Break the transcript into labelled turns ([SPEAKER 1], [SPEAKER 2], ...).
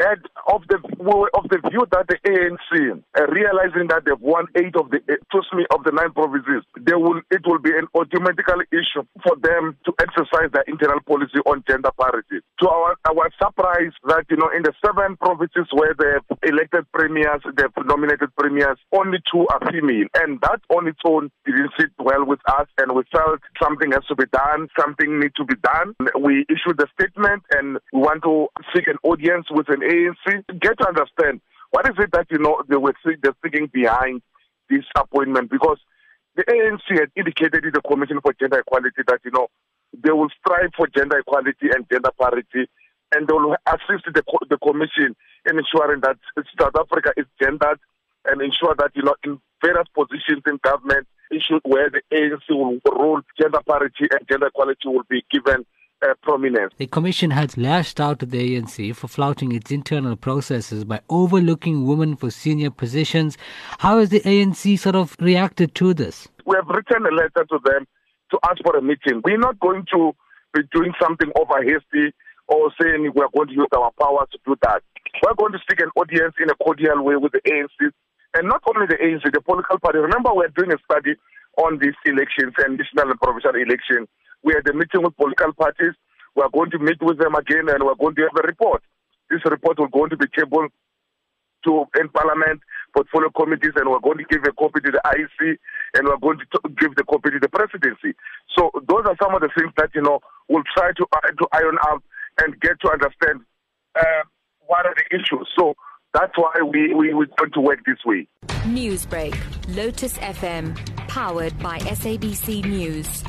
[SPEAKER 1] of the of the view that the ANC, uh, realizing that they've won eight of the excuse me of the nine provinces, they will it will be an automatic issue for them to exercise their internal policy on gender parity. To our our surprise, that you know in the seven provinces where they have elected premiers, they've nominated premiers, only two are female, and that on its own didn't sit well with us, and we felt something has to be done, something needs to be done. We issued a statement, and we want to seek an audience with an ANC get to understand what is it that you know they were they're thinking behind this appointment? Because the ANC had indicated in the Commission for Gender Equality that you know they will strive for gender equality and gender parity, and they will assist the the Commission in ensuring that South Africa is gendered and ensure that you know in various positions in government issues where the ANC will rule gender parity and gender equality will be given uh, prominence.
[SPEAKER 2] The Commission has lashed out at the ANC for flouting its internal processes by overlooking women for senior positions. How has the ANC sort of reacted to this?
[SPEAKER 1] We have written a letter to them to ask for a meeting. We're not going to be doing something over hasty or saying we're going to use our power to do that. We're going to seek an audience in a cordial way with the ANC and not only the ANC, the political party. Remember, we're doing a study on these elections and national and provincial elections we had a meeting with political parties. We are going to meet with them again and we're going to have a report. This report will going to be tabled to in Parliament, portfolio committees, and we're going to give a copy to the IEC and we're going to give the copy to the presidency. So those are some of the things that, you know, we'll try to, uh, to iron out and get to understand uh, what are the issues. So that's why we, we, we're going to work this way.
[SPEAKER 3] Newsbreak, Lotus FM, powered by SABC News.